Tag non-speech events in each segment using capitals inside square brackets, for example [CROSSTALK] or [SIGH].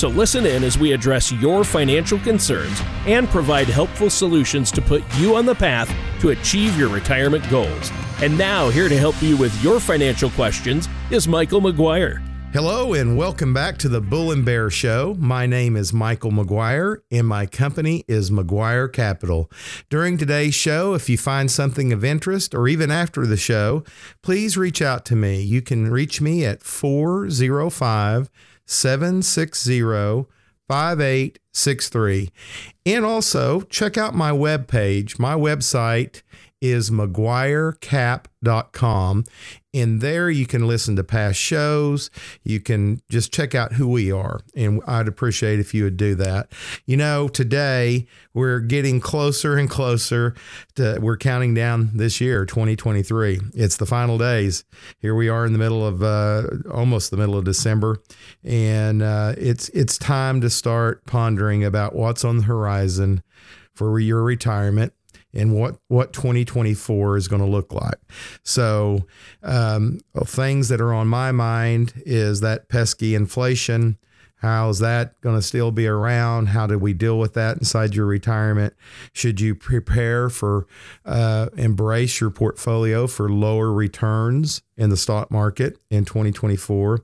So listen in as we address your financial concerns and provide helpful solutions to put you on the path to achieve your retirement goals. And now, here to help you with your financial questions is Michael McGuire. Hello and welcome back to the Bull and Bear Show. My name is Michael McGuire and my company is McGuire Capital. During today's show, if you find something of interest or even after the show, please reach out to me. You can reach me at 405 760 5863. And also check out my webpage. My website is McGuireCap.com. And there you can listen to past shows. You can just check out who we are. And I'd appreciate if you would do that. You know, today we're getting closer and closer to, we're counting down this year, 2023. It's the final days. Here we are in the middle of, uh, almost the middle of December. And uh, it's, it's time to start pondering about what's on the horizon for your retirement and what what 2024 is going to look like. So, um, things that are on my mind is that pesky inflation. How's that going to still be around? How do we deal with that inside your retirement? Should you prepare for, uh, embrace your portfolio for lower returns in the stock market in 2024?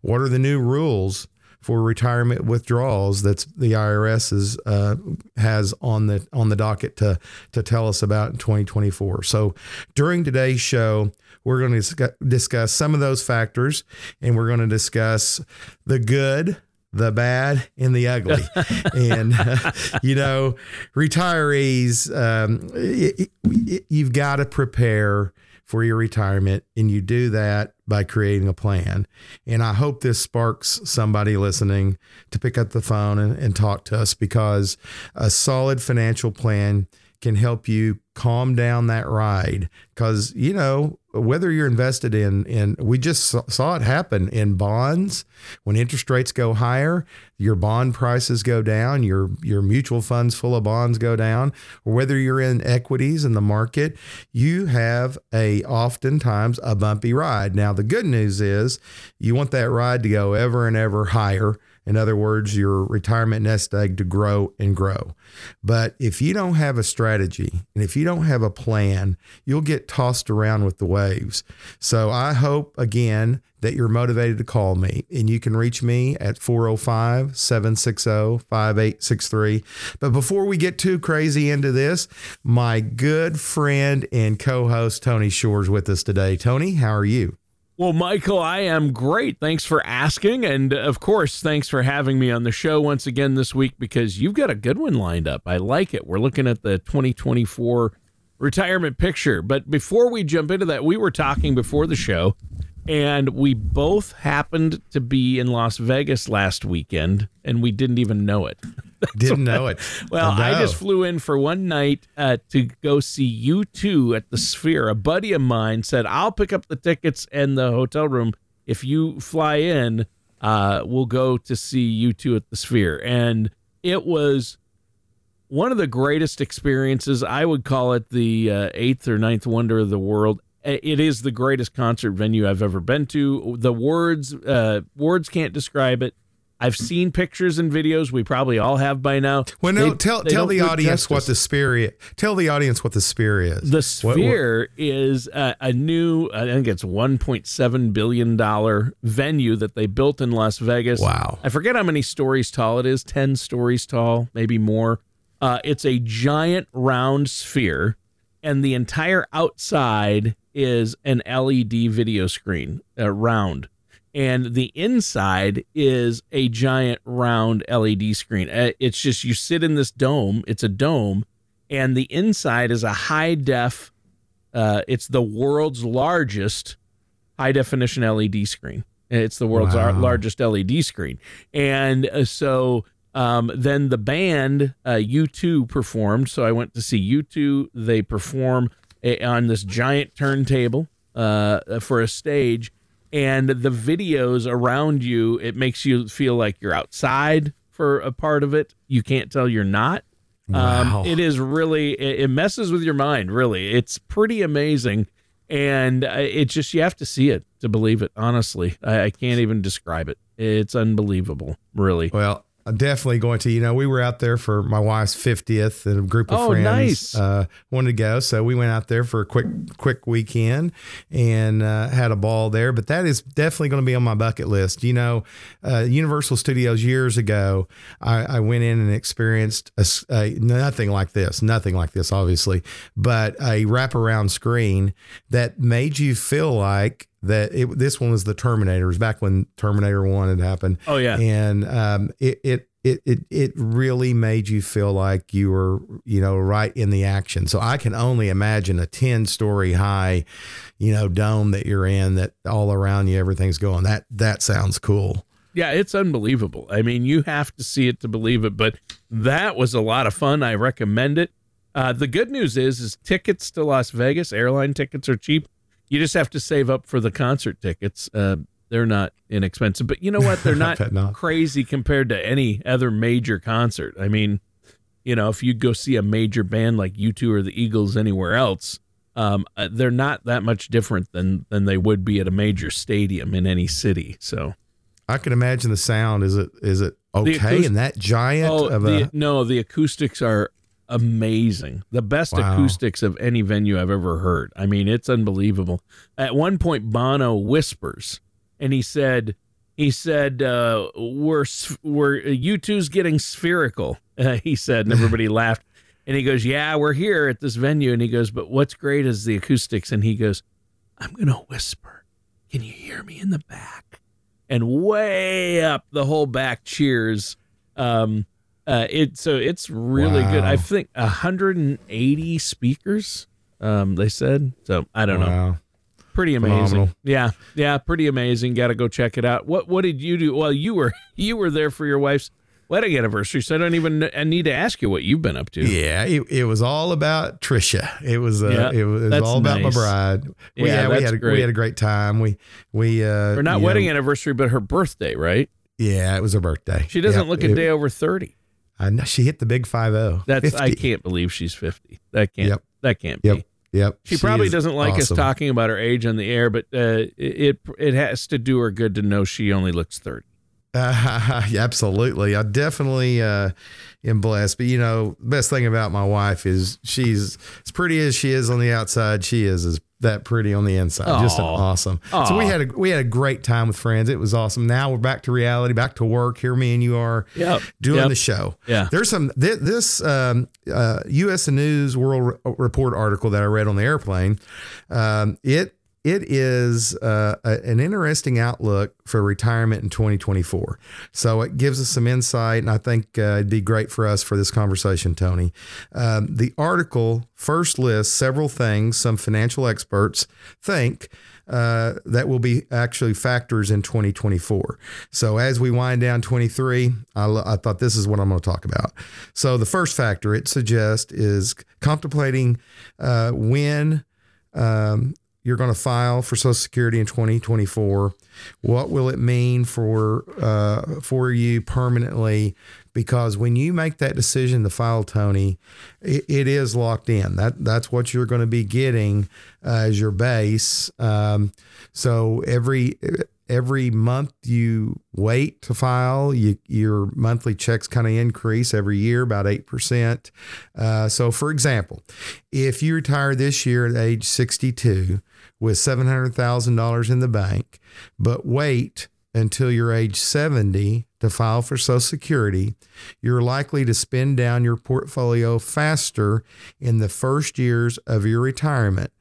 What are the new rules for retirement withdrawals that's the IRS is, uh, has on the on the docket to to tell us about in 2024. So during today's show, we're going to discuss some of those factors, and we're going to discuss the good, the bad and the ugly. [LAUGHS] and, uh, [LAUGHS] you know, retirees, um, it, it, you've got to prepare for your retirement. And you do that by creating a plan. And I hope this sparks somebody listening to pick up the phone and, and talk to us because a solid financial plan can help you calm down that ride. Because you know whether you're invested in in we just saw it happen in bonds. When interest rates go higher your bond prices go down your your mutual funds full of bonds go down. Or whether you're in equities in the market you have a oftentimes a bumpy ride. Now the good news is you want that ride to go ever and ever higher in other words, your retirement nest egg to grow and grow. But if you don't have a strategy and if you don't have a plan, you'll get tossed around with the waves. So I hope again that you're motivated to call me and you can reach me at 405 760 5863. But before we get too crazy into this, my good friend and co host Tony Shores with us today. Tony, how are you? Well, Michael, I am great. Thanks for asking. And uh, of course, thanks for having me on the show once again this week because you've got a good one lined up. I like it. We're looking at the 2024 retirement picture. But before we jump into that, we were talking before the show, and we both happened to be in Las Vegas last weekend, and we didn't even know it. [LAUGHS] Didn't know it. [LAUGHS] well, I, I, just flew in for one night uh, to go see U2 at the Sphere. A buddy of mine said, I'll pick up the tickets and the hotel room. If you fly in, uh, we'll go to see U2 at the Sphere. And it was one of the greatest experiences. I would call it the uh, eighth or ninth wonder of the world. It is the greatest concert venue I've ever been to. The words, uh, words can't describe it. I've seen pictures and videos. We probably all have by now. Well, no, they, tell they tell the audience justice. what the sphere. Tell the audience what the sphere is. The sphere what, what? is a, a, new. I think it's 1.7 billion dollar venue that they built in Las Vegas. Wow! I forget how many stories tall it is. Ten stories tall, maybe more. Uh, it's a giant round sphere, and the entire outside is an LED video screen, uh, round and the inside is a giant round LED screen. Uh, it's just you sit in this dome, it's a dome, and the inside is a high def, uh, it's the world's largest high definition LED screen. It's the world's wow. largest LED screen. And uh, so Um, then the band uh, U2 performed, so I went to see U2. They perform a, on this giant turntable uh, for a stage, and the videos around you it makes you feel like you're outside for a part of it. You can't tell you're not. Wow. Um, it is really it, it messes with your mind. Really, it's pretty amazing, and uh, it just you have to see it to believe it. Honestly, I, I can't even describe it. It's unbelievable, really. Well, I'm definitely going to. You know, we were out there for my wife's 50th and a group of Oh, friends nice. uh, wanted to go. So we went out there for a quick, quick weekend and uh, had a ball there. But that is definitely going to be on my bucket list. You know, uh, Universal Studios years ago, I, I went in and experienced a a nothing like this, nothing like this, obviously, but a wraparound screen that made you feel like that it, this one was the Terminator. It was back when Terminator 1 had happened Oh yeah, and um, it, it it it it really made you feel like you were you know right in the action. So I can only imagine a ten story high, you know, dome that you're in that all around you everything's going. That that sounds cool. yeah, it's unbelievable. I mean, you have to see it to believe it. But that was a lot of fun. I recommend it. Uh, the good news is, is tickets to Las Vegas airline tickets are cheap. You just have to save up for the concert tickets. Uh, they're not inexpensive, but you know what? They're [LAUGHS] not not. crazy compared to any other major concert. I mean, you know, if you go see a major band like U2 or the Eagles anywhere else, um, uh, they're not that much different than than they would be at a major stadium in any city. So, I can imagine the sound. Is it is it okay acoust- in that giant oh, of the, a? no, the acoustics are amazing. The best Wow. acoustics of any venue I've ever heard. I mean, it's unbelievable. At one point, Bono whispers, and he said, "He said uh, we're we're U2's getting spherical." Uh, [LAUGHS] he said, and everybody [LAUGHS] laughed. And he goes, "Yeah, we're here at this venue." And he goes, "But what's great is the acoustics." And he goes, "I'm gonna whisper. Can you hear me in the back?" And way up the whole back cheers. Um, uh, it so it's really good. I think 180 speakers. Um, they said so. I don't know. Wow. Pretty amazing. Phenomenal. Yeah, yeah, pretty amazing. Got to go check it out. What What did you do? Well, you were [LAUGHS] you were there for your wife's wedding anniversary, so I don't even I need to ask you what you've been up to. Yeah, it, it was all about Trisha. It was uh, Yeah, it was, it was all about my bride. We, Yeah, we had a, great. we had a great time. We we uh, Or not wedding know, anniversary, but her birthday, right? Yeah, it was her birthday. She doesn't Yeah, look a it- day over 30. I know she hit the big five zero. That's I can't believe she's 50. That can't Yep. that can't Yep. be. Yep. She, probably doesn't like awesome. us talking about her age on the air, but uh, it it has to do her good to know she only looks 30. [LAUGHS] Uh, absolutely. I definitely uh, am blessed. But you know, the best thing about my wife is she's as pretty as she is on the outside. She is as that pretty on the inside. Just an Aw. awesome. So we had a we had a great time with friends. It was awesome. Now we're back to reality, back to work. Here, me and you are Yep. doing Yep. the show. Yeah. There's some th- this um, uh, U.S. News World Re- Report article that I read on the airplane. Um, it it is uh, a, an interesting outlook for retirement in 2024. So it gives us some insight, and I think uh, it'd be great for us for this conversation, Tony. Um, the article first lists several things some financial experts think uh, that will be actually factors in 2024. So as we wind down 23, I, thought this is what I'm going to talk about. So the first factor it suggests is contemplating uh, when um, you're going to file for Social Security in 2024. What will it mean for uh, for you permanently? Because when you make that decision to file, Tony, it, it is locked in. That that's what you're going to be getting uh, as your base. Um, so every every month you wait to file, you, your monthly checks kind of increase every year about 8%. Uh, so, for example, if you retire this year at age 62 with $700,000 in the bank, but wait until you're age 70 to file for Social Security, you're likely to spend down your portfolio faster in the first years of your retirement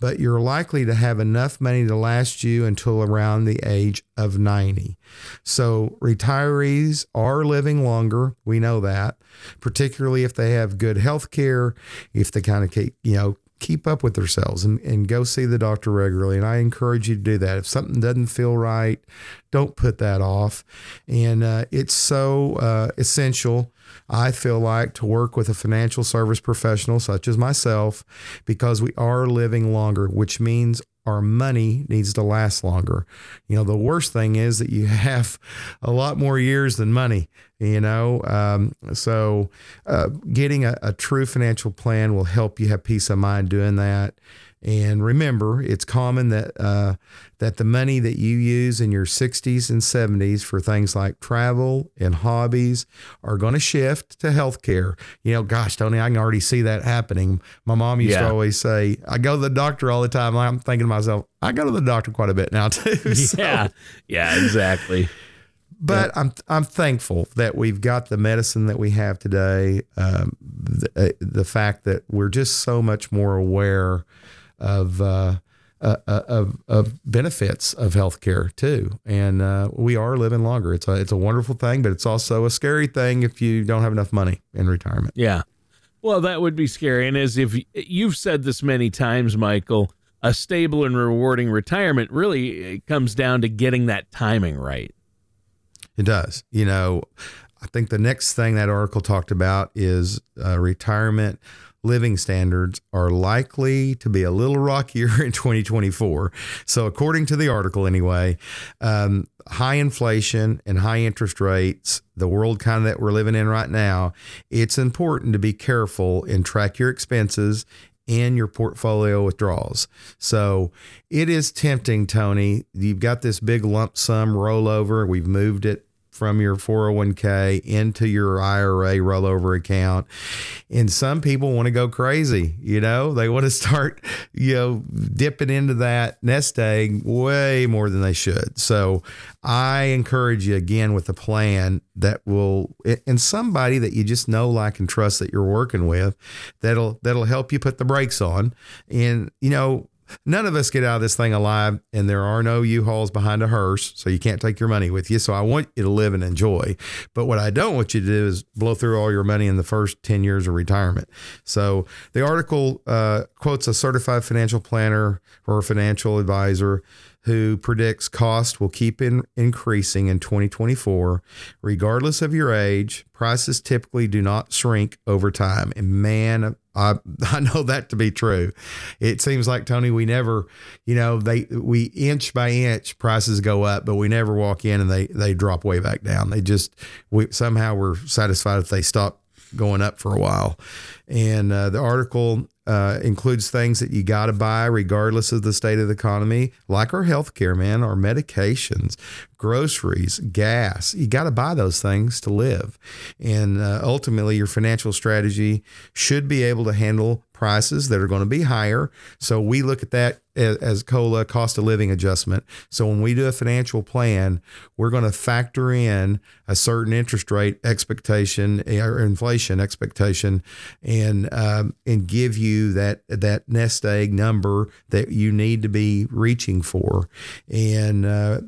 but you're likely to have enough money to last you until around the age of 90. So retirees are living longer. We know that, particularly if they have good health care, if they kind of keep, you know, keep up with themselves and, and go see the doctor regularly. And I encourage you to do that. If something doesn't feel right, don't put that off. And uh, it's so uh, essential, I feel like, to work with a financial service professional such as myself because we are living longer, which means our money needs to last longer. You know, the worst thing is that you [LAUGHS] have a lot more years than money, you know. Um, so, uh, getting a, a true financial plan will help you have peace of mind doing that. And remember, it's common that uh, that the money that you use in your 60s and 70s for things like travel and hobbies are going to shift to healthcare. You know, gosh, Tony, I can already see that happening. My mom used yeah. to always say, "I go to the doctor all the time." I'm thinking to myself, I go to the doctor quite a bit now too. [LAUGHS] so. [LAUGHS] Yeah, yeah, exactly. But yeah. I'm I'm thankful that we've got the medicine that we have today. Um, the, uh, the fact that we're just so much more aware of uh, uh, uh, of, of benefits of healthcare too, and uh, we are living longer. It's a it's a wonderful thing, but it's also a scary thing if you don't have enough money in retirement. Yeah, well, that would be scary. And as if you've said this many times, Michael, a stable and rewarding retirement really comes down to getting that timing right. It does. You know, I think the next thing that article talked about is uh, retirement living standards are likely to be a little rockier [LAUGHS] in 2024. So, according to the article, anyway, um, high inflation and high interest rates, the world kind of that we're living in right now, it's important to be careful and track your expenses and your portfolio withdrawals. So it is tempting, Tony. You've got this big lump sum rollover. We've moved it from your 401k into your IRA rollover account. And some people want to go crazy, you know, they want to start, you know, dipping into that nest egg way more than they should. So I encourage you again with a plan that will and somebody that you just know, like and trust that you're working with that'll that'll help you put the brakes on. And you know, none of us get out of this thing alive, and there are no U-Hauls behind a hearse, so you can't take your money with you. So I want you to live and enjoy. But what I don't want you to do is blow through all your money in the first 10 years of retirement. So the article uh, quotes a certified financial planner or financial advisor who predicts cost will keep in, increasing in 2024. Regardless of your age, prices typically do not shrink over time. And man, I, [LAUGHS] I know that to be true. It seems like Tony, we never, you know, they we inch by inch prices go up, but we never walk in and they they drop way back down. They just we somehow we're satisfied if they stop going up for a while. And uh, the article uh, includes things that you got to buy regardless of the state of the economy, like our healthcare, man, our medications, groceries, gas. You got to buy those things to live. And uh, ultimately, your financial strategy should be able to handle prices that are going to be higher. So we look at that as, as COLA cost of living adjustment. So when we do a financial plan, we're going to factor in a certain interest rate expectation or inflation expectation, and um, and give you that that nest egg number that you need to be reaching for, and. Uh,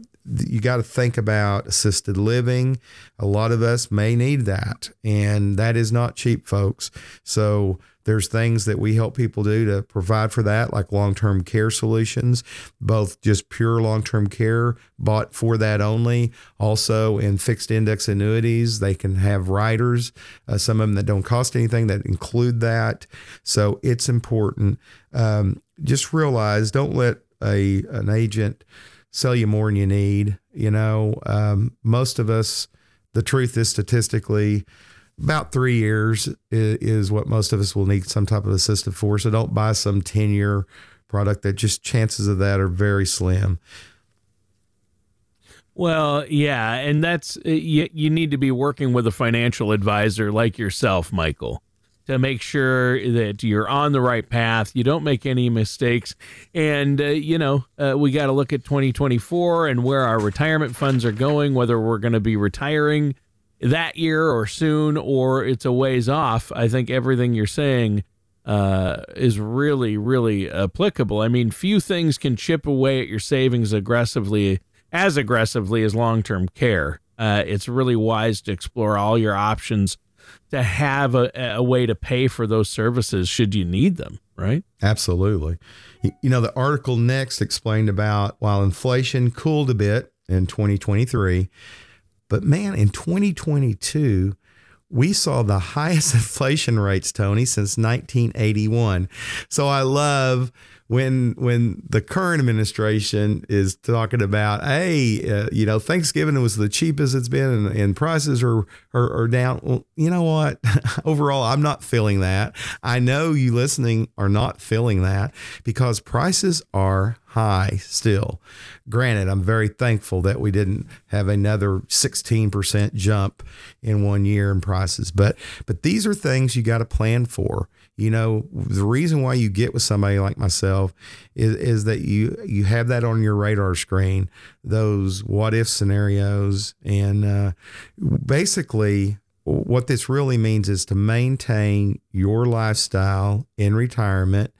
you got to think about assisted living. A lot of us may need that, and that is not cheap, folks. So there's things that we help people do to provide for that, like long term care solutions, both just pure long term care bought for that only. Also, in fixed index annuities, they can have riders, uh, some of them that don't cost anything that include that. So it's important. Um, just realize don't let a an agent sell you more than you need. You know, um, most of us, the truth is statistically, about three years is, what most of us will need some type of assistive for. So don't buy some 10 year product that just chances of that are very slim. Well, yeah. And that's, uh, you, you need to be working with a financial advisor like yourself, Michael, to make sure that you're on the right path. You don't make any mistakes. And, uh, you know, uh, we got to look at 2024 and where our retirement funds are going, whether we're going to be retiring that year or soon or it's a ways off, I think everything you're saying uh, is really, really applicable. I mean, few things can chip away at your savings aggressively, as aggressively as long term care. Uh, it's really wise to explore all your options to have a, a way to pay for those services should you need them, right? Absolutely. You know, the article next explained about while inflation cooled a bit in 2023, but man, in 2022, we saw the highest [LAUGHS] inflation rates, Tony, since 1981. So I love when when the current administration is talking about, hey, uh, you know, Thanksgiving was the cheapest it's been, and, and prices are, are, are down. Well, you know what? [LAUGHS] Overall, I'm not feeling that. I know you listening are not feeling that because prices are high still. Granted, I'm very thankful that we didn't have another 16% jump in one year in prices, but but these are things you got to plan for. You know, the reason why you get with somebody like myself is, is that you you have that on your radar screen, those what if scenarios, and uh, basically what this really means is to maintain your lifestyle in retirement.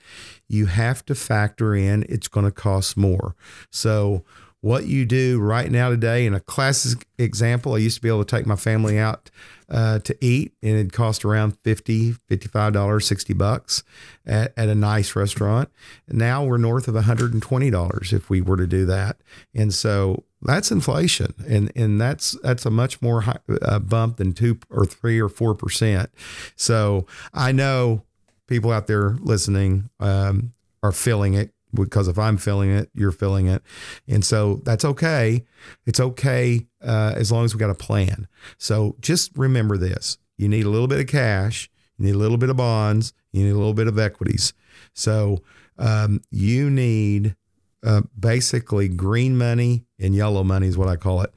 You have to factor in it's going to cost more. So what you do right now today. In a classic example i used to be able to take my family out uh, to eat and it cost around 50 55 dollars 60 bucks at, at a nice restaurant. Now we're north of 120 dollars if we were to do that. And so that's inflation. And and that's that's a much more high, uh, bump than two or three or four percent. So i know people out there listening um, are feeling it because if I'm feeling it, you're feeling it. And so that's okay. It's okay uh, as long as we got a plan. So just remember this you need a little bit of cash, you need a little bit of bonds, you need a little bit of equities. So um, you need uh, basically green money and yellow money is what I call it.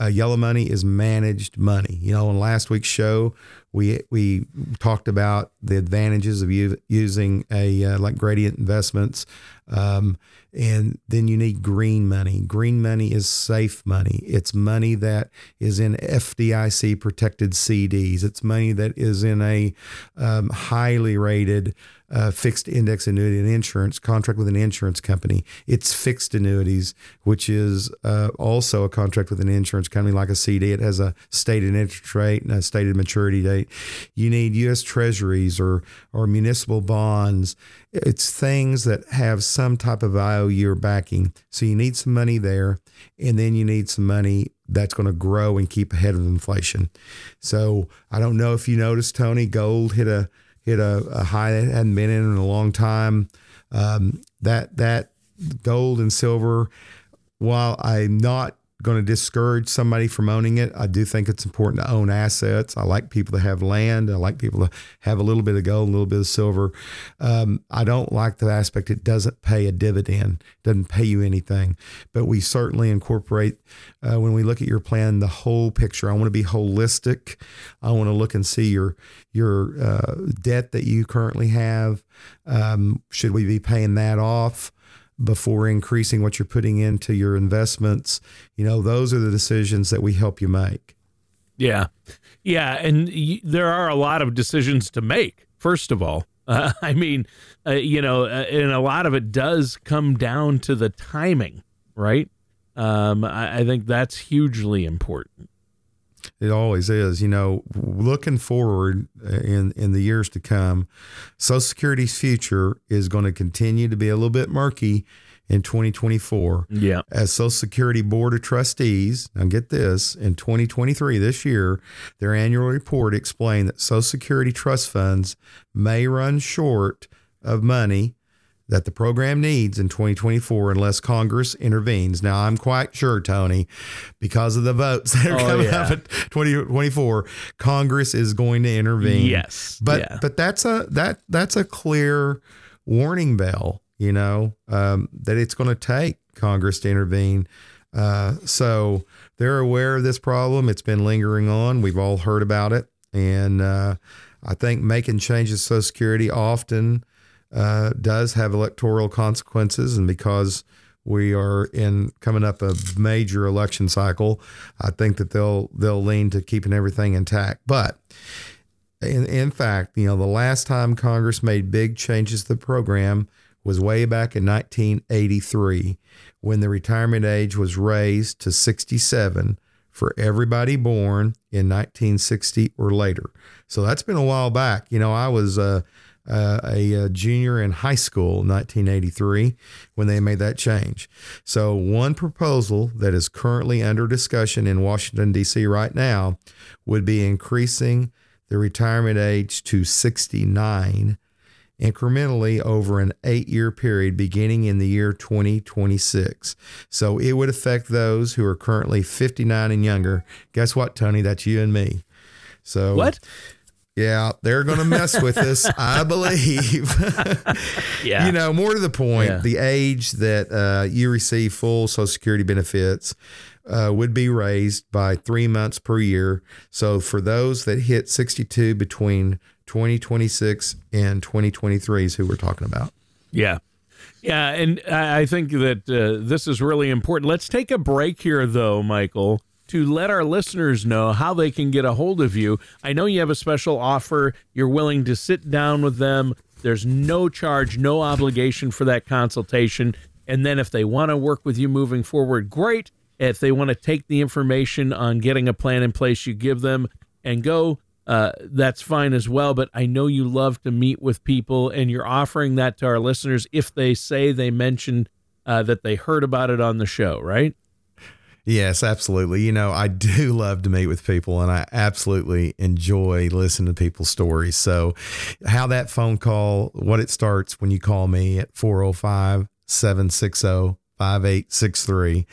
Uh, yellow money is managed money. You know, in last week's show, we we talked about the advantages of u- using a uh, like gradient investments, um, and then you need green money. Green money is safe money. It's money that is in FDIC protected CDs. It's money that is in a um, highly rated uh, fixed index annuity and insurance contract with an insurance company. It's fixed annuities, which is uh, also a contract with an insurance company like a CD. It has a stated interest rate and a stated maturity date. You need U.S. Treasuries or or municipal bonds. It's things that have some type of IOU or backing. So you need some money there, and then you need some money that's going to grow and keep ahead of inflation. So I don't know if you noticed, Tony, gold hit a hit a, a high that hadn't been in in a long time. Um, that that gold and silver, while I'm not going to discourage somebody from owning it. I do think it's important to own assets. I like people to have land. I like people to have a little bit of gold, a little bit of silver. Um, I don't like the aspect it doesn't pay a dividend, doesn't pay you anything. But we certainly incorporate uh, when we look at your plan the whole picture. I want to be holistic. I want to look and see your your uh, debt that you currently have. Um, should we be paying that off? Before increasing what you're putting into your investments. You know, those are the decisions that we help you make. Yeah. Yeah. And y- there are a lot of decisions to make, first of all. [LAUGHS] Uh, I mean, uh, you know, uh, and a lot of it does come down to the timing, right? Um, I, I think that's hugely important. It always is. You know, looking forward uh, in in the years to come, Social Security's future is going to continue to be a little bit murky in 2024. Yeah. As Social Security Board of Trustees, now get this, in 2023, this year, their annual report explained that Social Security trust funds may run short of money that the program needs in 2024 unless Congress intervenes. Now, I'm quite sure, Tony, because of the votes [LAUGHS] that are oh, coming yeah. up in 2024, Congress is going to intervene. Yes, but yeah. but that's a that that's a clear warning bell. You know um, that it's going to take Congress to intervene. Uh, so they're aware of this problem. It's been lingering on. We've all heard about it, and uh, I think making changes to Social Security often uh, does have electoral consequences, and because we are in coming up a major election cycle, I think that they'll they'll lean to keeping everything intact. But in, in fact, you know, the last time Congress made big changes to the program was way back in 1983 when the retirement age was raised to 67 for everybody born in 1960 or later. So that's been a while back. You know, I was uh, uh, a, a, junior in high school in 1983 when they made that change. So, one proposal that is currently under discussion in Washington, D.C. right now would be increasing the retirement age to 69 incrementally over an eight year period beginning in the year 2026. So it would affect those who are currently 59 and younger. Guess what, Tony? That's you and me. So, what? Yeah, they're going to mess with [LAUGHS] us, I believe. [LAUGHS] yeah. You know, more to the point, yeah. the age that uh, you receive full Social Security benefits uh, would be raised by three months per year. So for those that hit 62 between 2026 and 2023 is who we're talking about. Yeah. Yeah. And I think that uh, this is really important. Let's take a break here, though, Michael to let our listeners know how they can get a hold of you. I know you have a special offer. You're willing to sit down with them. There's no charge, no obligation for that consultation. And then if they want to work with you moving forward, great. If they want to take the information on getting a plan in place, you give them and go. Uh, that's fine as well. But I know you love to meet with people, and you're offering that to our listeners if they say they mentioned uh, that they heard about it on the show, right? Yes, absolutely. You know, I [LAUGHS] do love to meet with people and I absolutely enjoy listening to people's stories. So, how that phone call, what it starts when you call me at 405 760 5863.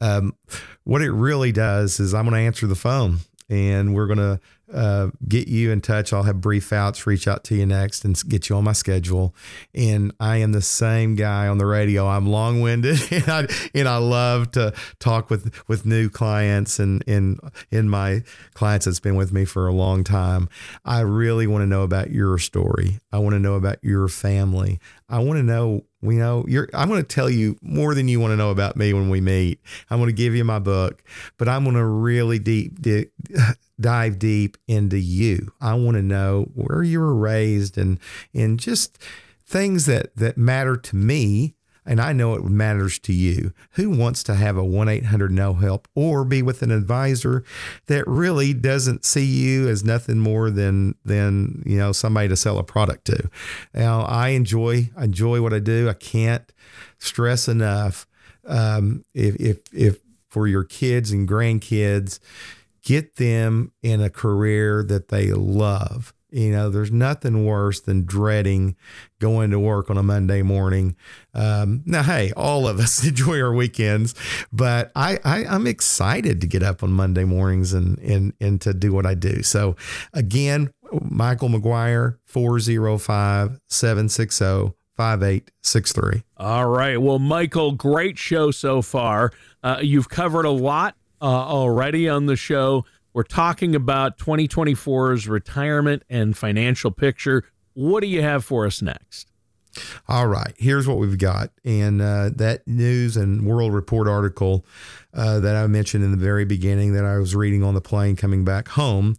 Um, what it really does is I'm going to answer the phone and we're going to uh, get you in touch. I'll have brief outs, reach out to you next, and get you on my schedule. And I am the same guy on the radio. I'm long winded, [LAUGHS] and I and I love to talk with with new clients and in in my clients that's been with me for a long time. I really want to know about your story. I want to know about your family. I want to know we know you're i'm going to tell you more than you want to know about me when we meet i'm going to give you my book but i'm going to really deep, [LAUGHS] dive deep into you. I want to know where you were raised and and just things that that matter to me and I know it matters to you. Who wants to have a 1 800 no help or be with an advisor that really doesn't see you as nothing more than, than you know, somebody to sell a product to? Now, I enjoy, enjoy what I do. I can't stress enough um, if, if, if for your kids and grandkids, get them in a career that they love. You know, there's nothing worse than dreading going to work on a Monday morning. Um, now, hey, all of us [LAUGHS] enjoy our weekends, but I, I am excited to get up on Monday mornings and and and to do what I do. So, again, Michael McGuire 405 760 5863. All right. Well, Michael, great show so far. Uh, you've covered a lot uh, already on the show. We're talking about 2024's retirement and financial picture. What do you have for us next? All right, here's what we've got. And uh, that news and World Report article uh, that I mentioned in the very beginning that I was reading on the plane coming back home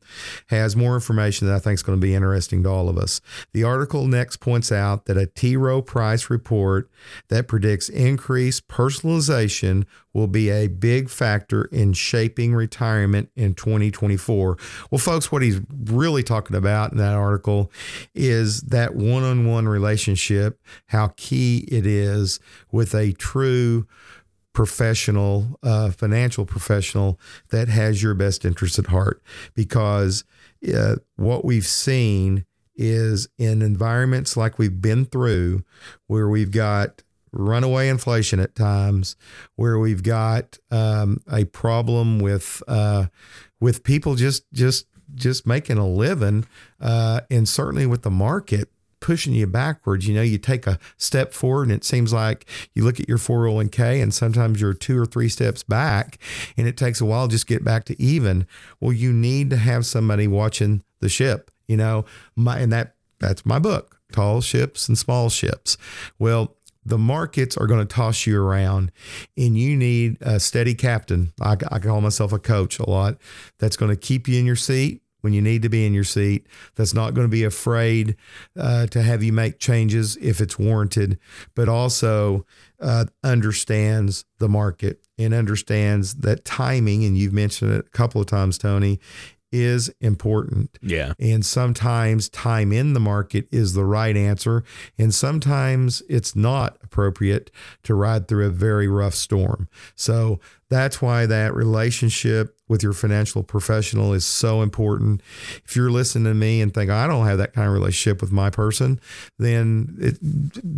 has more information that I think is going to be interesting to all of us. The article next points out that a T. Rowe Price report that predicts increased personalization will be a big factor in shaping retirement in 2024. Well, folks, what he's really talking about in that article is that one on one relationship, how key it is with a true professional, uh, financial professional that has your best interest at heart. Because uh, what we've seen is in environments like we've been through, where we've got runaway inflation at times, where we've got um, a problem with uh, with people just just just making a living, uh, and certainly with the market pushing you backwards. You know, you take a step forward and it seems like you look at your 401k and sometimes you're two or three steps back and it takes a while just get back to even. Well, you need to have somebody watching the ship, you know, my, and that that's my book, Tall Ships and Small Ships. Well, the markets are going to toss you around and you need a steady captain. I, I call myself a coach a lot that's going to keep you in your seat when you need to be in your seat, that's not going to be afraid uh, to have you make changes if it's warranted, but also uh, understands the market and understands that timing, and you've mentioned it a couple of times, Tony, is important. Yeah. And sometimes time in the market is the right answer. And sometimes it's not appropriate to ride through a very rough storm. So that's why that relationship with your financial professional is so important. If you're listening to me and think, I don't have that kind of relationship with my person, then it,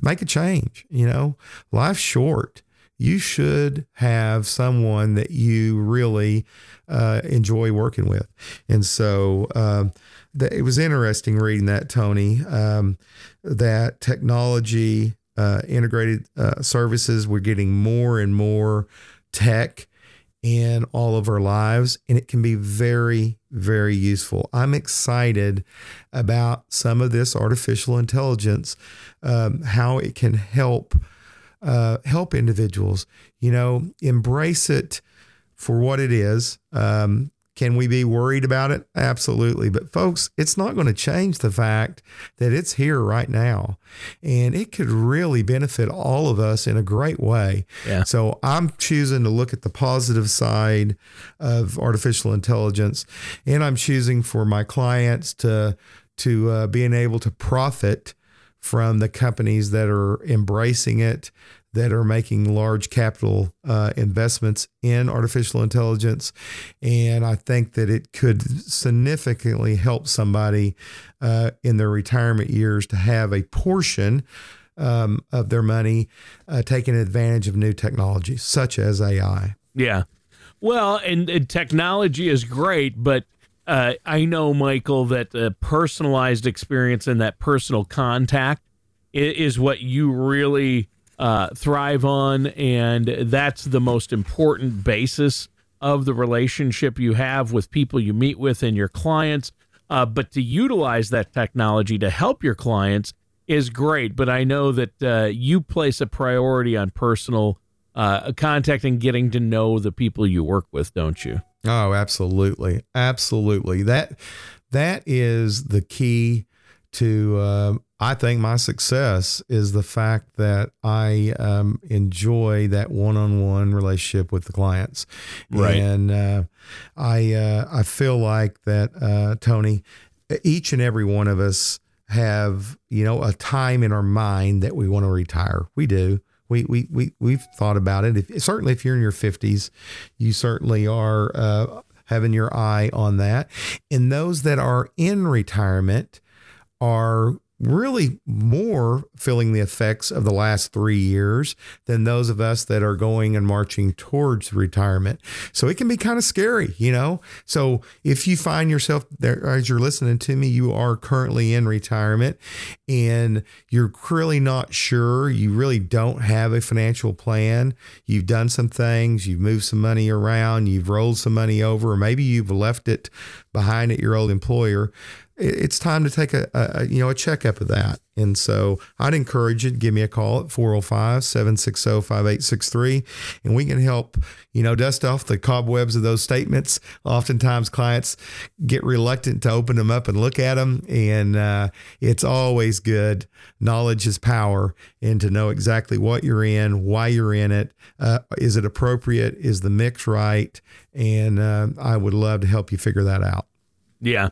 make a change. You know, life's short you should have someone that you really uh, enjoy working with. And so um, it was interesting reading that, Tony, um, that technology, uh, integrated uh, services, we're getting more and more tech in all of our lives, and it can be very, very useful. I'm excited about some of this artificial intelligence, um, how it can help uh, help individuals. You know, embrace it for what it is. Um, can we be worried about it? Absolutely. But folks, it's not going to change the fact that it's here right now. And it could really benefit all of us in a great way. Yeah. So I'm choosing to look at the positive side of artificial intelligence. And I'm choosing for my clients to to uh, being able to profit from the companies that are embracing it, that are making large capital uh, investments in artificial intelligence. And I think that it could significantly help somebody uh, in their retirement years to have a portion. Um, of their money uh, taking advantage of new technologies such as AI. Yeah. Well, and, and technology is great, but uh, I know, Michael, that the personalized experience and that personal contact is, is what you really uh, thrive on, and that's the most important basis of the relationship you have with people you meet with and your clients. Uh, but to utilize that technology to help your clients is great. But I know that uh, you place a priority on personal uh, contact and getting to know the people you work with, don't you? Oh, absolutely, absolutely. That that is the key to uh, I think my success is the fact that I um, enjoy that one-on-one relationship with the clients, right? And uh, I uh, I feel like that uh, Tony, each and every one of us have you know a time in our mind that we want to retire. We do. We we we we've thought about it. If, certainly, if you're in your fifties, you certainly are uh, having your eye on that. And those that are in retirement are really more feeling the effects of the last three years than those of us that are going and marching towards retirement. So it can be kind of scary, you know? So if you find yourself there as you're listening to me, you are currently in retirement and you're really not sure, you really don't have a financial plan, you've done some things, you've moved some money around, you've rolled some money over, or maybe you've left it behind at your old employer it's time to take a, a, you know a checkup of that. And so I'd encourage you to give me a call at 405-760-5863 and we can help, you know, dust off the cobwebs of those statements. Oftentimes clients get reluctant to open them up and look at them and uh, it's always good. Knowledge is power and to know exactly what you're in, why you're in it, uh, is it appropriate, is the mix right? And uh, I would love to help you figure that out. Yeah.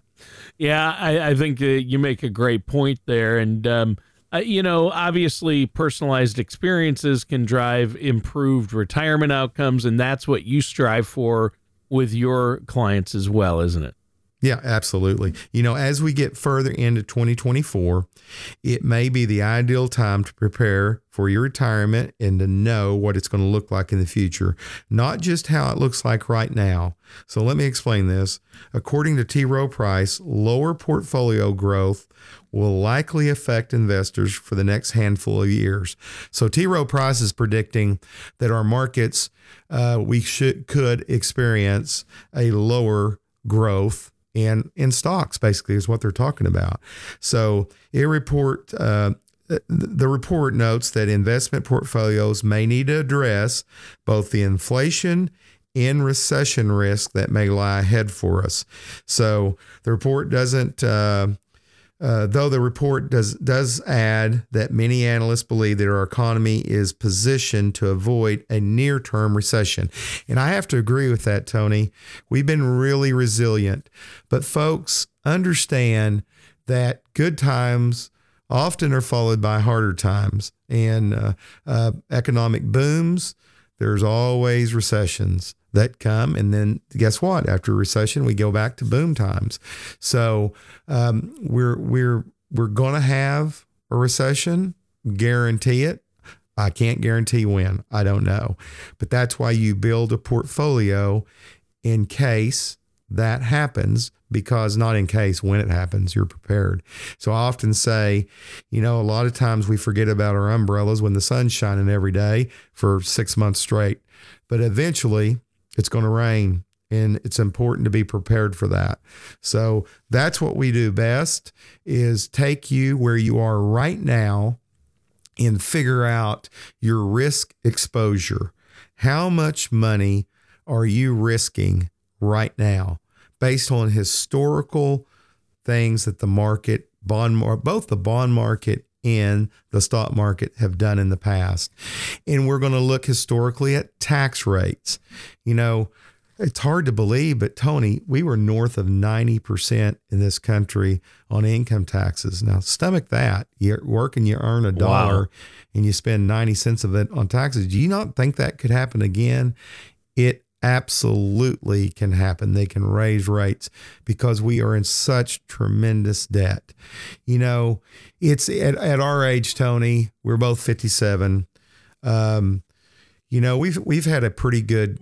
Yeah, I, I think you make a great point there. And, um, uh, you know, obviously, personalized experiences can drive improved retirement outcomes, and that's what you strive for with your clients as well, isn't it? Yeah, absolutely. You know, as we get further into 2024, it may be the ideal time to prepare for your retirement and to know what it's going to look like in the future, not just how it looks like right now. So let me explain this. According to T. Rowe Price, lower portfolio growth will likely affect investors for the next handful of years. So T. Rowe Price is predicting that our markets uh, we should could experience a lower growth and in stocks basically is what they're talking about. So it report uh, the report notes that investment portfolios may need to address both the inflation and recession risk that may lie ahead for us. So the report doesn't uh, uh, though the report does does add that many analysts believe that our economy is positioned to avoid a near term recession, and I have to agree with that, Tony. We've been really resilient, but folks understand that good times often are followed by harder times and uh, uh, economic booms. There's always recessions that come. And then guess what? After recession, we go back to boom times. So um, we're we're we're going to have a recession. Guarantee it. I can't guarantee when. I don't know. But that's why you build a portfolio in case that happens because not in case when it happens you're prepared so i often say you know a lot of times we forget about our umbrellas when the sun's shining every day for six months straight but eventually it's going to rain and it's important to be prepared for that. So that's what we do best is take you where you are right now and figure out your risk exposure. How much money are you risking right now based on historical things that the market bond both the bond market and the stock market have done in the past. And we're going to look historically at tax rates. You know, it's hard to believe, but Tony, we were north of 90% in this country on income taxes. Now, stomach that. You work and you earn a dollar wow. and you spend 90 cents of it on taxes. Do you not think that could happen again? It absolutely can happen. They can raise rates because we are in such tremendous debt. You know, it's at, at our age, Tony, we're both 57. Um, you know, we've we've had a pretty good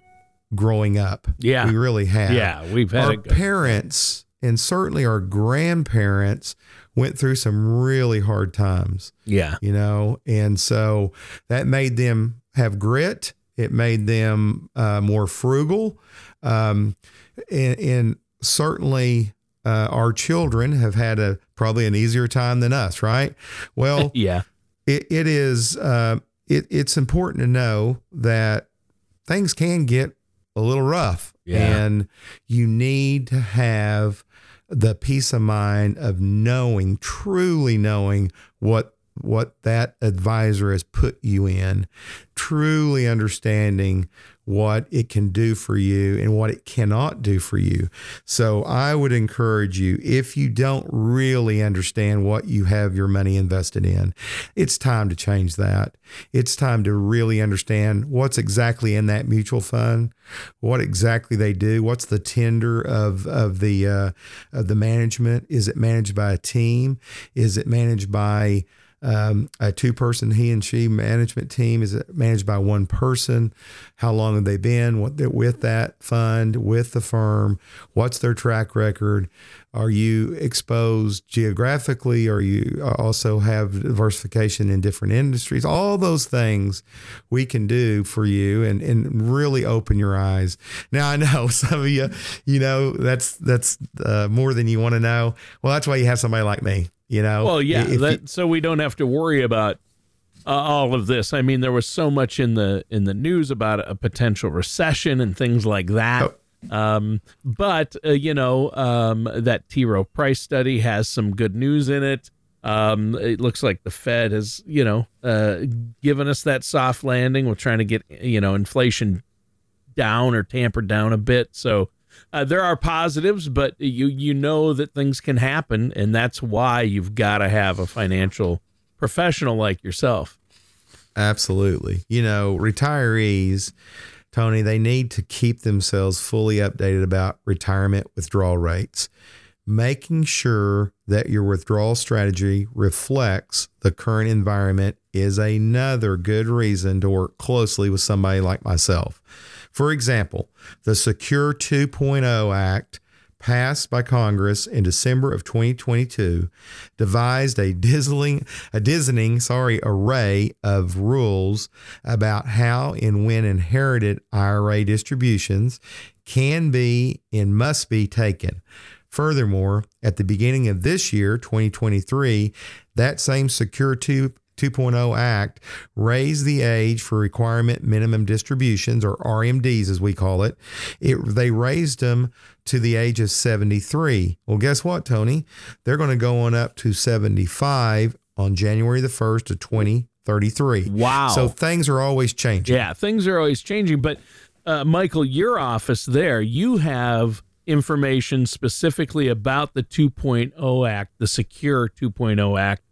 growing up. Yeah. We really have. Yeah, we've had our parents and certainly our grandparents went through some really hard times. Yeah. You know, and so that made them have grit it made them uh, more frugal. Um, and, and, certainly uh, our children have had a probably an easier time than us, right? Well, [LAUGHS] yeah, it, it is. Uh, it, it's important to know that things can get a little rough, yeah. and you need to have the peace of mind of knowing, truly knowing what what that advisor has put you in, truly understanding what it can do for you and what it cannot do for you. So I would encourage you, if you don't really understand what you have your money invested in, it's time to change that. It's time to really understand what's exactly in that mutual fund, what exactly they do, what's the tender of of the uh, of the management. Is it managed by a team? Is it managed by um, a two person he and she management team is managed by one person. How long have they been? With that fund with the firm? What's their track record? Are you exposed geographically? Or you also have diversification in different industries? All those things we can do for you and, and really open your eyes. Now i know [LAUGHS] some of you you know that's that's uh, more than you want to know. Well that's why you have somebody like me you know, well, yeah, that, you, so we don't have to worry about uh, all of this. I mean, there was so much in the in the news about a potential recession and things like that. Oh. Um, but uh, you know, um, that T. Rowe Price study has some good news in it. Um, it looks like the Fed has, you know, uh, given us that soft landing. We're trying to get, you know, inflation down or tampered down a bit. So uh, there are positives, but you you know that things can happen, and that's why you've got to have a financial professional like yourself. Absolutely. You know, retirees, Tony, they need to keep themselves fully updated about retirement withdrawal rates. Making sure that your withdrawal strategy reflects the current environment is another good reason to work closely with somebody like myself. For example, the Secure 2.0 Act passed by Congress in December of 2022 devised a dizzying, a dizzying, sorry, array of rules about how and when inherited IRA distributions can be and must be taken. Furthermore, at the beginning of this year, 2023, that same Secure 2 2.0 Act raised the age for requirement minimum distributions, or RMDs as we call it. it they raised them to the age of 73. Well, guess what, Tony? They're going to go on up to 75 on January the 1st of 2033. Wow. So things are always changing. Yeah, things are always changing. But, uh, Michael, your office there, you have information specifically about the 2.0 Act, the Secure 2.0 Act,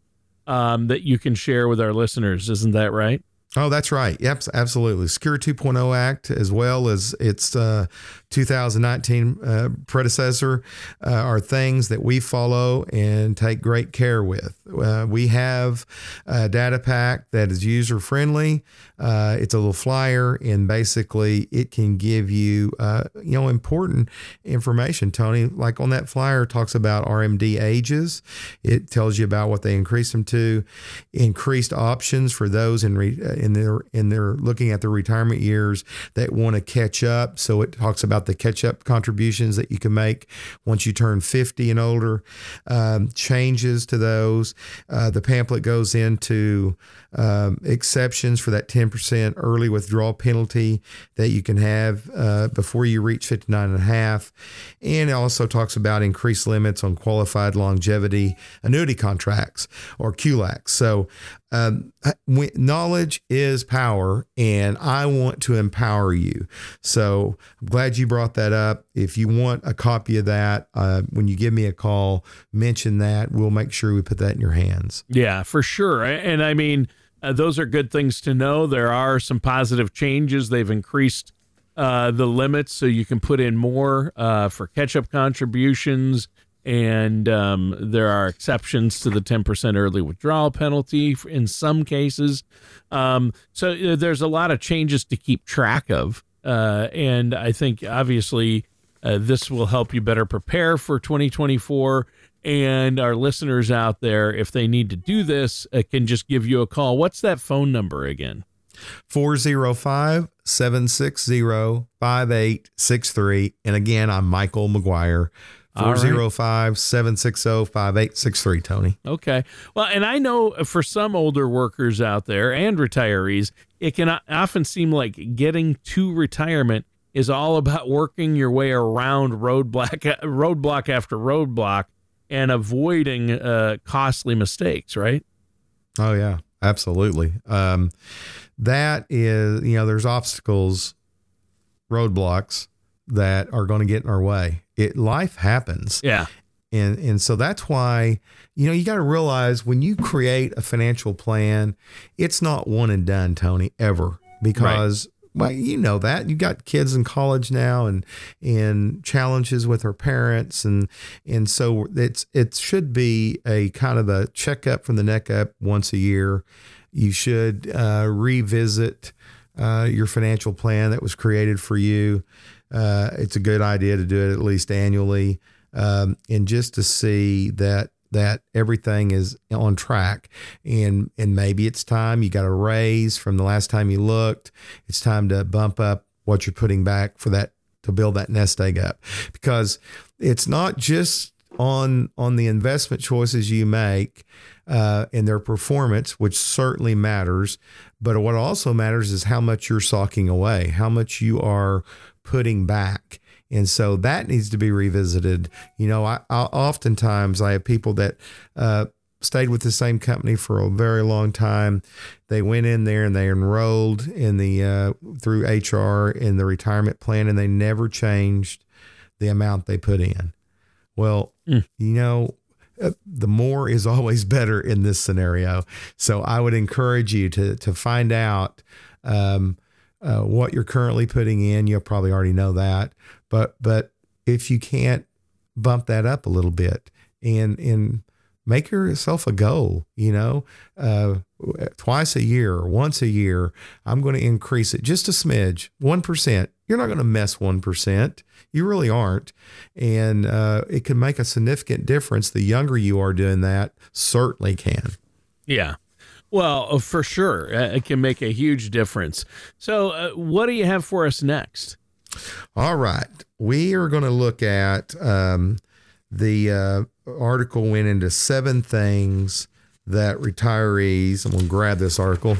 um, that you can share with our listeners. Isn't that right? Oh, that's right. Yep, absolutely. Secure 2.0 Act, as well as its uh, 2019 uh, predecessor, uh, are things that we follow and take great care with. Uh, we have a data pack that is user friendly. Uh, it's a little flyer, and basically, it can give you, uh, you know, important information. Tony, like on that flyer, talks about RMD ages. It tells you about what they increased them to, increased options for those in re- in their in their looking at their retirement years that want to catch up. So it talks about the catch up contributions that you can make once you turn 50 and older. Um, changes to those. Uh, the pamphlet goes into um, exceptions for that 10% early withdrawal penalty that you can have uh, before you reach 59 and a half. And it also talks about increased limits on qualified longevity annuity contracts or QLACs. So um, knowledge is power, and I want to empower you. So I'm glad you brought that up. If you want a copy of that, uh, when you give me a call, mention that. We'll make sure we put that in your hands. Yeah, for sure. And I mean, uh, those are good things to know. There are some positive changes. They've increased uh, the limits so you can put in more uh, for catch up contributions. And um, there are exceptions to the 10% early withdrawal penalty in some cases. Um, so uh, there's a lot of changes to keep track of. Uh, and I think obviously uh, this will help you better prepare for 2024 and our listeners out there, if they need to do this, uh, can just give you a call. What's that phone number again? 405 760 5863. And again, I'm Michael McGuire. 405 760 5863, Tony. Okay. Well, and I know for some older workers out there and retirees, it can often seem like getting to retirement is all about working your way around roadblock [LAUGHS] roadblock after roadblock and avoiding uh, costly mistakes, right? Oh yeah, absolutely. Um, that is, you know, there's obstacles, roadblocks that are going to get in our way. It life happens. Yeah. And and so that's why, you know, you got to realize when you create a financial plan, it's not one and done, Tony, ever. Because right well, you know that you got kids in college now and and challenges with their parents and and so it's it should be a kind of a checkup from the neck up once a year. You should uh, revisit uh, your financial plan that was created for you. Uh, it's a good idea to do it at least annually, um, and just to see that that everything is on track and and maybe it's time you got a raise from the last time you looked it's time to bump up what you're putting back for that to build that nest egg up because it's not just on on the investment choices you make uh, and their performance, which certainly matters. But what also matters is how much you're socking away, how much you are putting back. And so that needs to be revisited. You know, I, I oftentimes I have people that uh, stayed with the same company for a very long time. They went in there and they enrolled in the uh, through HR in the retirement plan, and they never changed the amount they put in. Well, mm. you know, uh, the more is always better in this scenario. So I would encourage you to to find out. Um, uh, what you're currently putting in. You'll probably already know that, but but if you can't bump that up a little bit and and make yourself a goal, you know, uh, twice a year or once a year, I'm going to increase it just a smidge, one percent. You're not going to mess one percent. You really aren't, and uh, it can make a significant difference. The younger you are doing that, certainly can. Yeah. Well, uh, for sure, uh, it can make a huge difference. So, uh, what do you have for us next? All right, we are going to look at um, the uh, article went into seven things that retirees, I'm going to grab this article.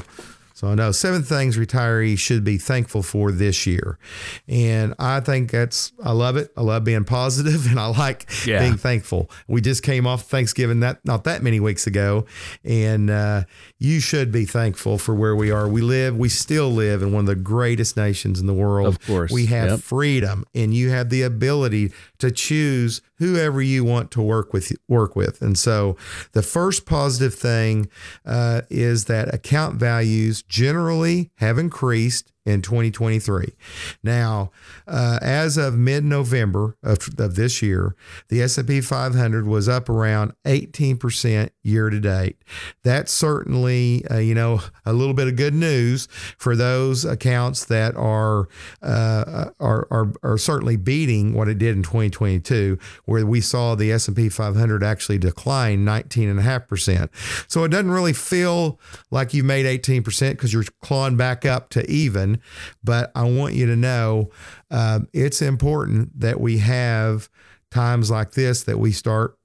So I know seven things retirees should be thankful for this year. And I think that's, I love it. I love being positive [LAUGHS] and I like Yeah. being thankful. We just came off Thanksgiving that not that many weeks ago. And uh, you should be thankful for where we are. We live, we still live in one of the greatest nations in the world. Of course. We have Yep. freedom and you have the ability to choose whoever you want to work with work with and so the first positive thing uh, is that account values generally have increased in 2023 now uh, as of mid-november of, of this year the s&p 500 was up around 18% year to date. That's certainly uh, you know a little bit of good news for those accounts that are uh, are, are are certainly beating what it did in 2022 where we saw the S&P 500 actually decline 19.5%. So it doesn't really feel like you made 18% because you're clawing back up to even, but I want you to know um, it's important that we have times like this that we start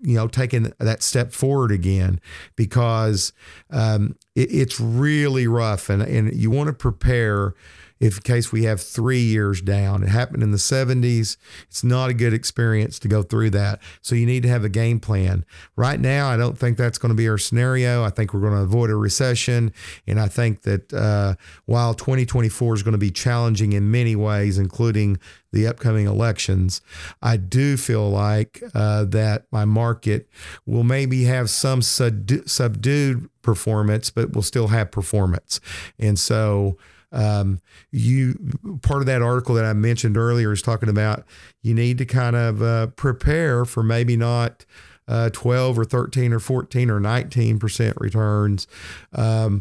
you know taking that step forward again because um, it, it's really rough. And, and you want to prepare if in case we have three years down. It happened in the 70s it's not a good experience to go through that. So you need to have a game plan. Right now i don't think that's going to be our scenario. I think we're going to avoid a recession. And i think that uh, while 2024 is going to be challenging in many ways including the upcoming elections, I do feel like uh, that my market will maybe have some subdu- subdued performance, but will still have performance. And so, um, you part of that article that I mentioned earlier is talking about you need to kind of uh, prepare for maybe not. Uh, 12 or 13 or 14 or 19% returns. Um,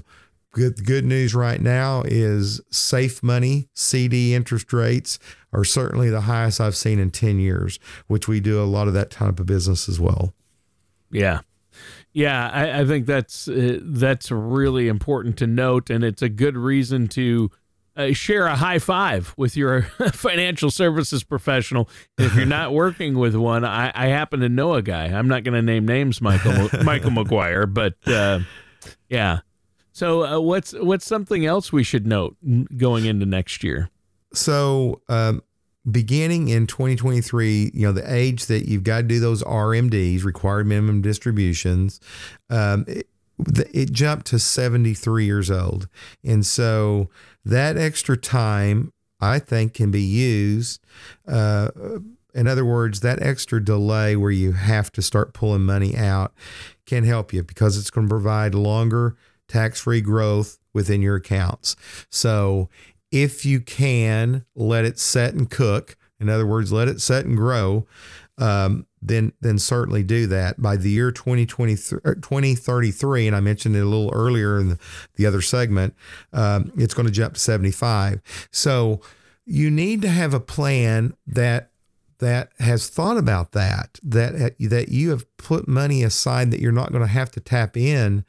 good good news right now is safe money CD interest rates are certainly the highest I've seen in 10 years, which we do a lot of that type of business as well. Yeah. Yeah, I, I think that's uh, that's really important to note, and it's a good reason to uh, share a high five with your [LAUGHS] financial services professional. If you're not [LAUGHS] working with one, I, I happen to know a guy. I'm not going to name names, Michael [LAUGHS] Michael McGuire, but uh, yeah. So uh, what's what's something else we should note going into next year? So, um, beginning in 2023, you know, the age that you've got to do those RMDs, required minimum distributions, um, it, it jumped to 73 years old. And so that extra time, I think, can be used. Uh, in other words, that extra delay where you have to start pulling money out can help you because it's going to provide longer tax free growth within your accounts. So if you can let it set and cook, in other words, let it set and grow, um, then then certainly do that. By the year 2023, 2033, and I mentioned it a little earlier in the, the other segment, um, it's going to jump to 75. So you need to have a plan that that has thought about that that that you have put money aside that you're not going to have to tap in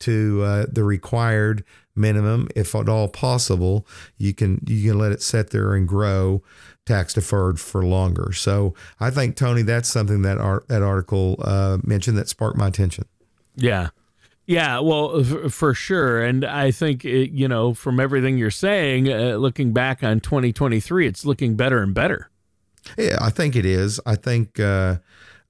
to uh, the required minimum if at all possible you can you can let it sit there and grow tax deferred for longer so i think tony that's something that art, that article uh, mentioned that sparked my attention yeah yeah, well, for sure. And I think, it, you know, from everything you're saying, uh, looking back on 2023, it's looking better and better. Yeah, I think it is. I think uh,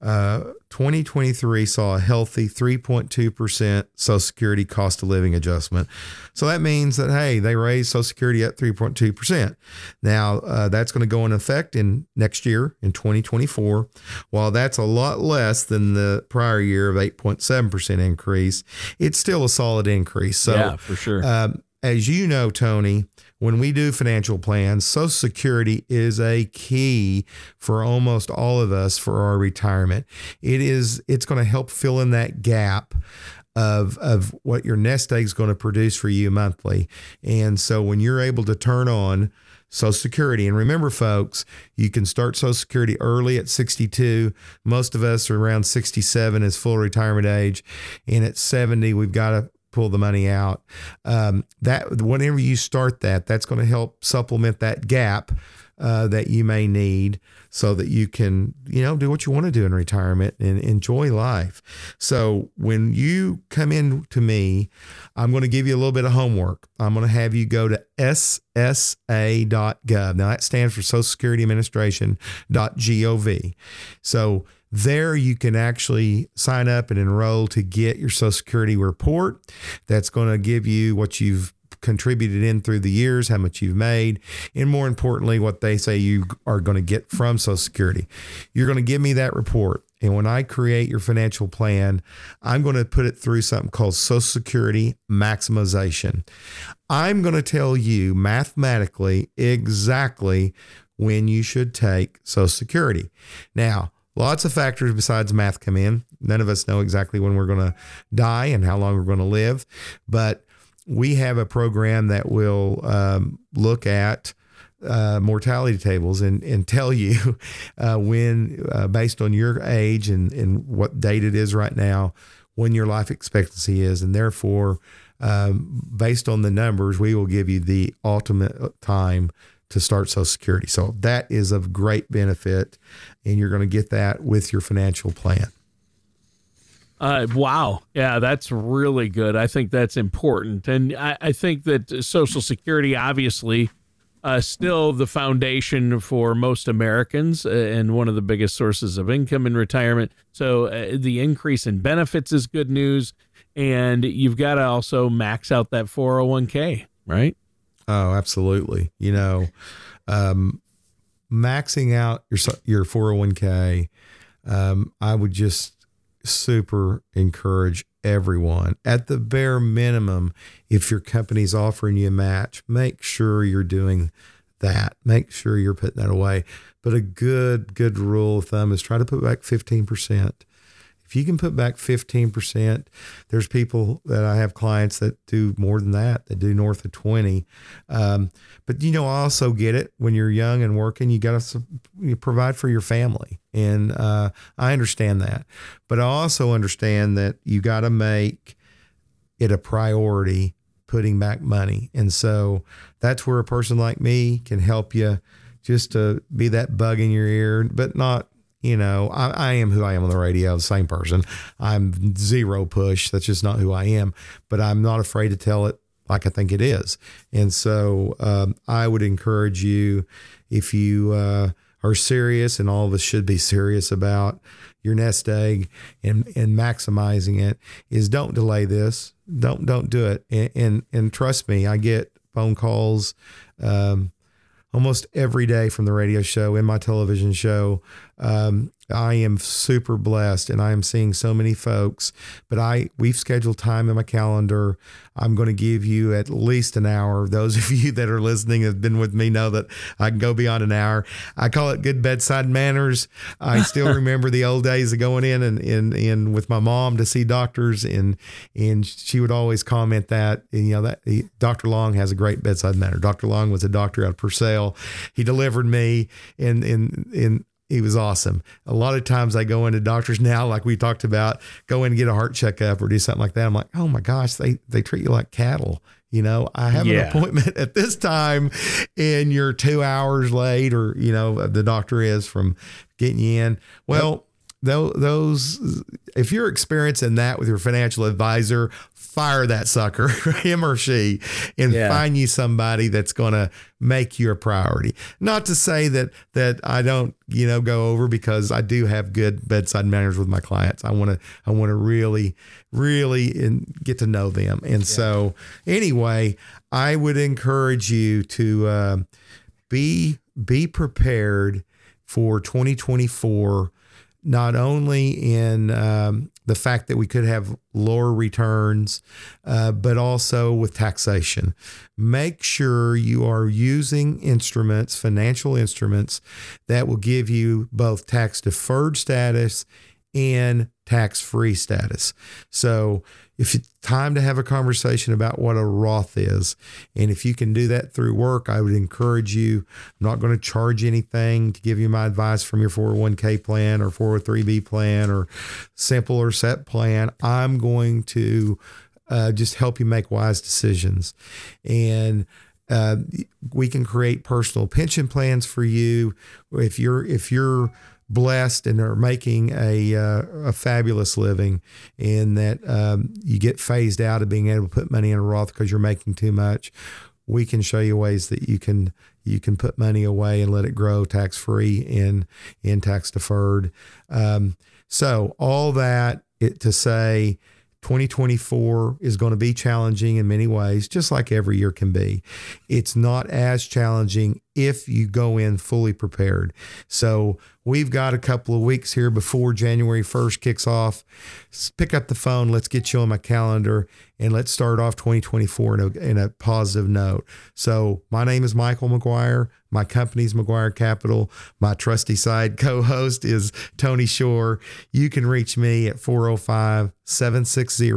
uh, 2023 saw a healthy 3.2% Social Security cost of living adjustment. So that means that, hey, they raised Social Security at 3.2%. Now, uh, that's going to go in effect in next year in 2024. While that's a lot less than the prior year of 8.7% increase, it's still a solid increase. So, yeah, for sure. Um, as you know, Tony, when we do financial plans, Social Security is a key for almost all of us for our retirement. It is it's going to help fill in that gap of of what your nest egg is going to produce for you monthly. And so when you're able to turn on Social Security. And remember, folks, you can start Social Security early at 62. Most of us are around 67 as full retirement age. And at 70, we've got to pull the money out. Um, that whenever you start that, that's going to help supplement that gap uh, that you may need so that you can, you know, do what you want to do in retirement and enjoy life. So when you come in to me, I'm going to give you a little bit of homework. I'm going to have you go to ssa.gov. Now that stands for Social Security Administration.gov. So there you can actually sign up and enroll to get your Social Security report. That's going to give you what you've contributed in through the years, how much you've made, and more importantly, what they say you are going to get from Social Security. You're going to give me that report. And when I create your financial plan, I'm going to put it through something called Social Security maximization. I'm going to tell you mathematically exactly when you should take Social Security. Now, lots of factors besides math come in. None of us know exactly when we're going to die and how long we're going to live, but we have a program that will um, look at uh, mortality tables and, and tell you [LAUGHS] uh, when, uh, based on your age and, and what date it is right now, when your life expectancy is. And therefore, um, based on the numbers, we will give you the ultimate time to start Social Security. So that is of great benefit, and you're going to get that with your financial plan. Uh, wow. Yeah, that's really good. I think that's important. And I, I think that Social Security, obviously, uh, still the foundation for most Americans uh, and one of the biggest sources of income in retirement. So uh, the increase in benefits is good news. And you've got to also max out that 401k, right? Oh, absolutely. You know, um, maxing out your your 401k, um, I would just super encourage everyone at the bare minimum if your company's offering you a match make sure you're doing that make sure you're putting that away but a good good rule of thumb is try to put back 15% if you can put back 15%, there's people that I have clients that do more than that, that do north of 20. Um, but, you know, I also get it when you're young and working, you got to you provide for your family. And uh, I understand that. But I also understand that you got to make it a priority putting back money. And so that's where a person like me can help you just to be that bug in your ear, but not you know, I, I, am who I am on the radio, the same person. I'm zero push. That's just not who I am. But I'm not afraid to tell it like I think it is. And so um, I would encourage you if you uh, are serious, and all of us should be [LAUGHS] serious about your nest egg and and maximizing it, is don't delay this. Don't don't do it. And and, and trust me, I get phone calls. Um, almost every day from the radio show in my television show. Um, I am super blessed and I am seeing so many folks, but I we've scheduled time in my calendar. I'm going to give you at least an hour. Those of [LAUGHS] you that are listening have been with me know that I can go beyond an hour. I call it good bedside manners. I still [LAUGHS] remember the old days of going in and in in with my mom to see doctors and and she would always comment that and, you know that he, Dr. Long has a great bedside manner. Dr. Long was a doctor out of Purcell. He delivered me in in in he was awesome. A lot of times I go into doctors now, like we talked about, go in and get a heart checkup or do something like that. I'm like, oh my gosh, they they treat you like cattle. You know, I have yeah. an appointment [LAUGHS] at this time and you're two hours late, or, you know, the doctor is from getting you in. Well, those if you're experiencing that with your financial advisor fire that sucker [LAUGHS] him or she and yeah. find you somebody that's going to make you a priority not to say that that i don't you know go over because i do have good bedside manners with my clients i want to i want to really really in, get to know them and yeah. so anyway i would encourage you to uh, be be prepared for 2024 not only in um, the fact that we could have lower returns, uh, but also with taxation. Make sure you are using instruments, financial instruments, that will give you both tax deferred status and tax free status. So, if it's time to have a conversation about what a Roth is, and if you can do that through work, I would encourage you. I'm not going to charge anything to give you my advice from your 401k plan or 403b plan or simple or SEP plan. I'm going to uh, just help you make wise decisions. And Uh, we can create personal pension plans for you if you're if you're blessed and are making a uh, a fabulous living, and that um, you get phased out of being able to put money in a Roth because you're making too much. We can show you ways that you can you can put money away and let it grow tax free and and tax deferred. Um, so all that it, to say 2024 is going to be challenging in many ways, just like every year can be. It's not as challenging if you go in fully prepared. So we've got a couple of weeks here before January 1st kicks off. Pick up the phone. Let's get you on my calendar and let's start off 2024 in a, in a positive note. So my name is Michael McGuire. My company's McGuire Capital. My trusty side co host is Tony Shore. You can reach me at 405 760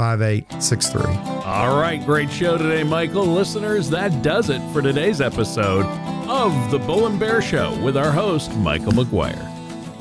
5863. All right, great show today, Michael. Listeners, that does it for today's episode of The Bull and Bear Show with our host, Michael McGuire.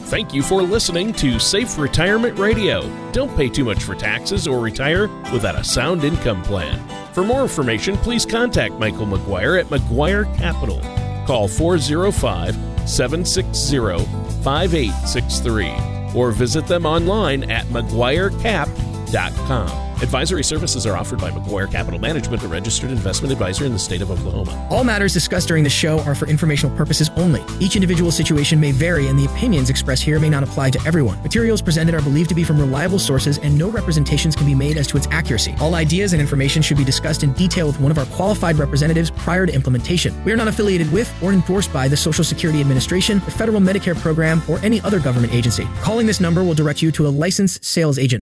Thank you for listening to Safe Retirement Radio. Don't pay too much for taxes or retire without a sound income plan. For more information, please contact Michael McGuire at McGuire Capital. Call 405 760 5863 or visit them online at McGuireCap.com. Advisory services are offered by McGuire Capital Management, a registered investment advisor in the state of Oklahoma. All matters discussed during the show are for informational purposes only. Each individual situation may vary, and the opinions expressed here may not apply to everyone. Materials presented are believed to be from reliable sources, and no representations can be made as to its accuracy. All ideas and information should be discussed in detail with one of our qualified representatives prior to implementation. We are not affiliated with or endorsed by the Social Security Administration, the Federal Medicare Program, or any other government agency. Calling this number will direct you to a licensed sales agent.